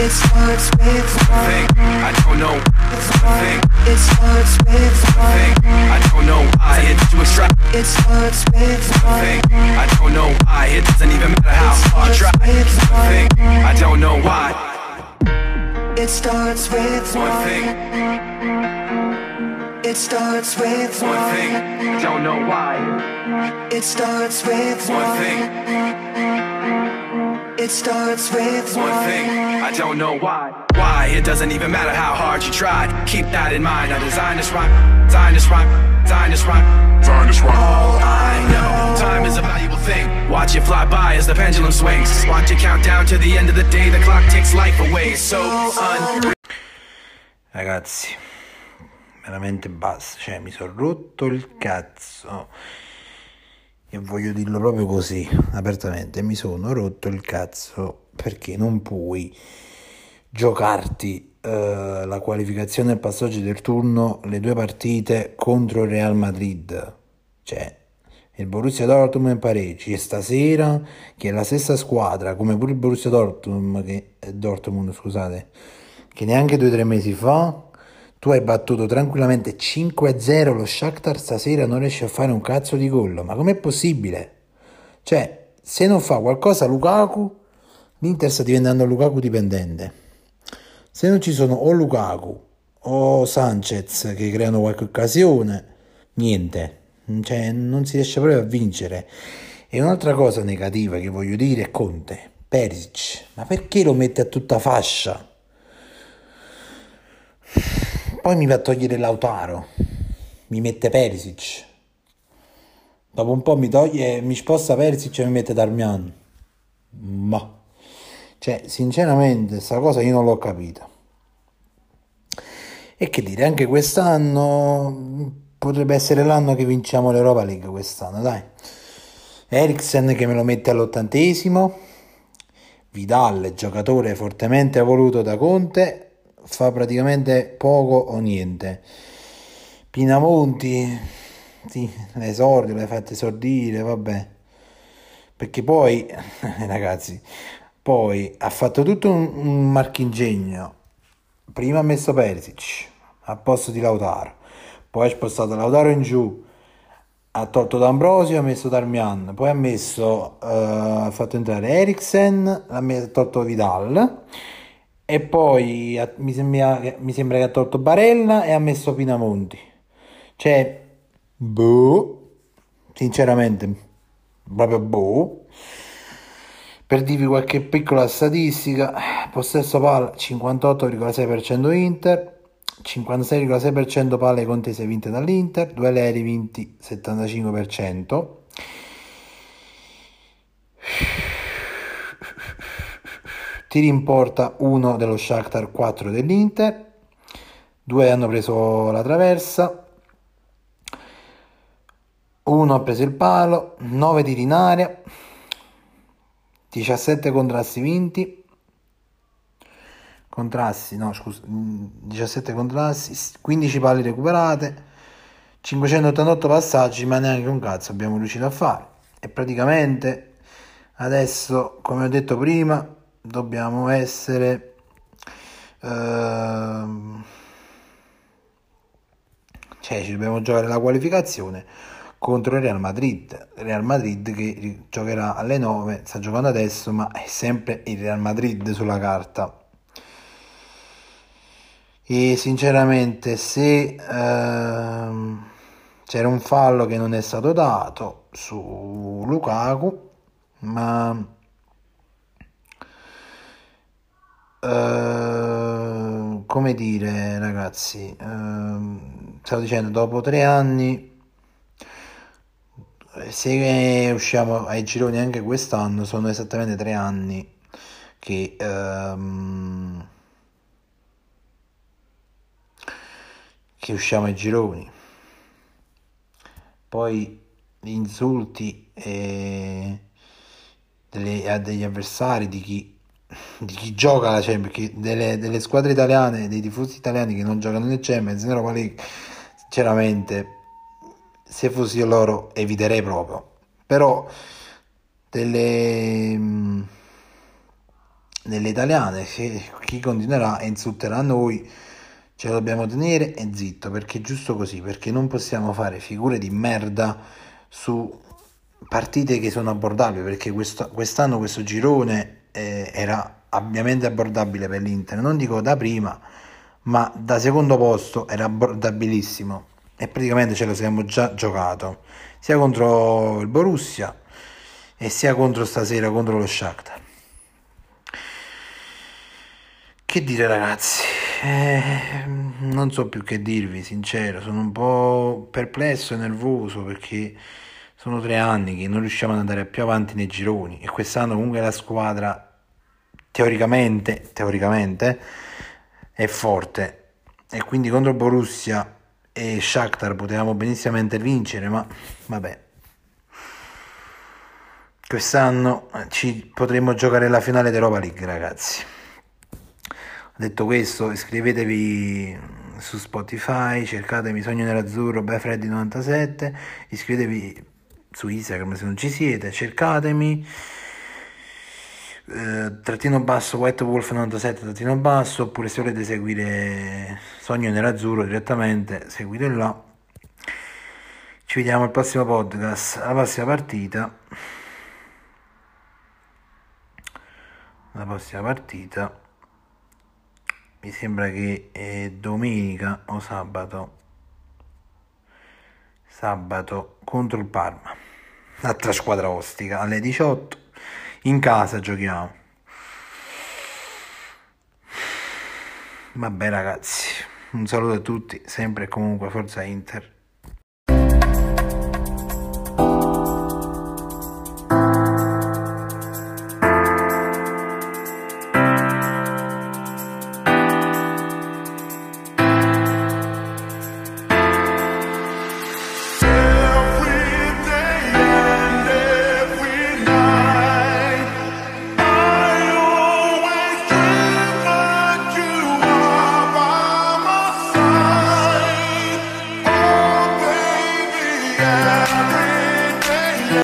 It starts with one thing. I don't know. Thing. It starts with one thing. I don't know why it hit you a strike. It starts with one thing. I don't know why it doesn't even matter how hard I try. One thing. I don't know why. It starts with one thing. It starts with one thing. Don't know why. It starts with one. It starts with one thing, I don't know why. Why? It doesn't even matter how hard you try. Keep that in mind. I designed this rhyme, designed this rhyme, designed this rhyme, designed this rhyme. All I know, time is a valuable thing. Watch it fly by as the pendulum swings. Watch it count down to the end of the day. The clock takes life away. So unreal. Ragazzi, veramente basta. Cioè, mi sono rotto il cazzo. E voglio dirlo proprio così, apertamente, mi sono rotto il cazzo perché non puoi giocarti eh, la qualificazione il passaggio del turno, le due partite contro il Real Madrid. Cioè, il Borussia Dortmund in pareggi e stasera, che è la stessa squadra, come pure il Borussia Dortmund, che, eh, Dortmund scusate, che neanche due o tre mesi fa tu hai battuto tranquillamente 5-0 lo Shakhtar stasera non riesci a fare un cazzo di gol. Ma com'è possibile? Cioè, se non fa qualcosa Lukaku, l'Inter sta diventando Lukaku dipendente. Se non ci sono o Lukaku o Sanchez che creano qualche occasione, niente. Cioè, non si riesce proprio a vincere. E un'altra cosa negativa che voglio dire è Conte, Perisic. Ma perché lo mette a tutta fascia? Poi mi va a togliere Lautaro, mi mette Perisic. Dopo un po' mi toglie, mi sposta Perisic e mi mette Darmian. Ma, cioè, sinceramente, questa cosa io non l'ho capita. E che dire, anche quest'anno potrebbe essere l'anno che vinciamo l'Europa League quest'anno, dai. Eriksen che me lo mette all'ottantesimo, Vidal, giocatore fortemente voluto da Conte, fa praticamente poco o niente. Pinamonti, sì, l'esordio l'hai fatto esordire, vabbè. Perché poi, ragazzi, poi ha fatto tutto un, un marchingegno. Prima ha messo Perisic al posto di Lautaro, poi ha spostato Lautaro in giù, ha tolto D'Ambrosio, ha messo Darmian, poi ha messo, uh, ha fatto entrare Eriksen, ha tolto Vidal e poi mi sembra, mi sembra che ha tolto Barella e ha messo Pinamonti. Cioè, boh, sinceramente, proprio boh. Per dirvi qualche piccola statistica, possesso palla 58,6% Inter, 56,6% palle contese vinte dall'Inter, duelli aerei vinti 75%. Tiri in porta 1 dello Shakhtar 4 dell'Inter. 2 hanno preso la traversa. 1 ha preso il palo 9 tiri in aria 17 contrasti vinti. Contrasti no scusa 17 contrasti 15 palle recuperate 588 passaggi ma neanche un cazzo abbiamo riuscito a fare. E praticamente adesso come ho detto prima dobbiamo essere ehm, cioè ci dobbiamo giocare la qualificazione contro il Real Madrid. Real Madrid che giocherà alle 9 sta giocando adesso ma è sempre il Real Madrid sulla carta. E sinceramente se ehm, c'era un fallo che non è stato dato su Lukaku ma Uh, come dire, ragazzi, uh, stavo dicendo, dopo tre anni, se usciamo ai gironi anche quest'anno, sono esattamente tre anni che, um, che usciamo ai gironi. Poi gli insulti e delle, a degli avversari di chi di chi gioca la Champions, perché delle, delle, squadre italiane, dei tifosi italiani che non giocano nel Champions, in Europa sinceramente, se fossi loro eviterei proprio. Però delle, delle italiane, che chi continuerà e insulterà noi ce lo dobbiamo tenere e zitto, perché è giusto così, perché non possiamo fare figure di merda su partite che sono abbordabili, perché quest'anno questo girone eh, era ovviamente abbordabile per l'Inter, non dico da prima, ma da secondo posto era abbordabilissimo e praticamente ce lo siamo già giocato, sia contro il Borussia e sia contro stasera contro lo Shakhtar. Che dire ragazzi? Eh, non so più che dirvi, sincero, sono un po' perplesso e nervoso perché sono tre anni che non riusciamo ad andare più avanti nei gironi e quest'anno comunque la squadra teoricamente, teoricamente è forte e quindi contro Borussia e Shakhtar potevamo benissimamente vincere, ma vabbè. Quest'anno ci potremmo giocare la finale d'Europa League, ragazzi. Detto questo, iscrivetevi su Spotify, cercatemi Sogno Nerazzurro, Befreddy97, iscrivetevi su Instagram se non ci siete, cercatemi. Eh, trattino basso White Wolf 97 trattino basso oppure se volete seguire Sogno Nerazzurro direttamente seguite là. Ci vediamo al prossimo podcast alla prossima partita. La prossima partita. Mi sembra che è domenica o sabato. Sabato contro il Parma. Altra squadra ostica alle 18 in casa giochiamo. Vabbè ragazzi. Un saluto a tutti sempre e comunque forza Inter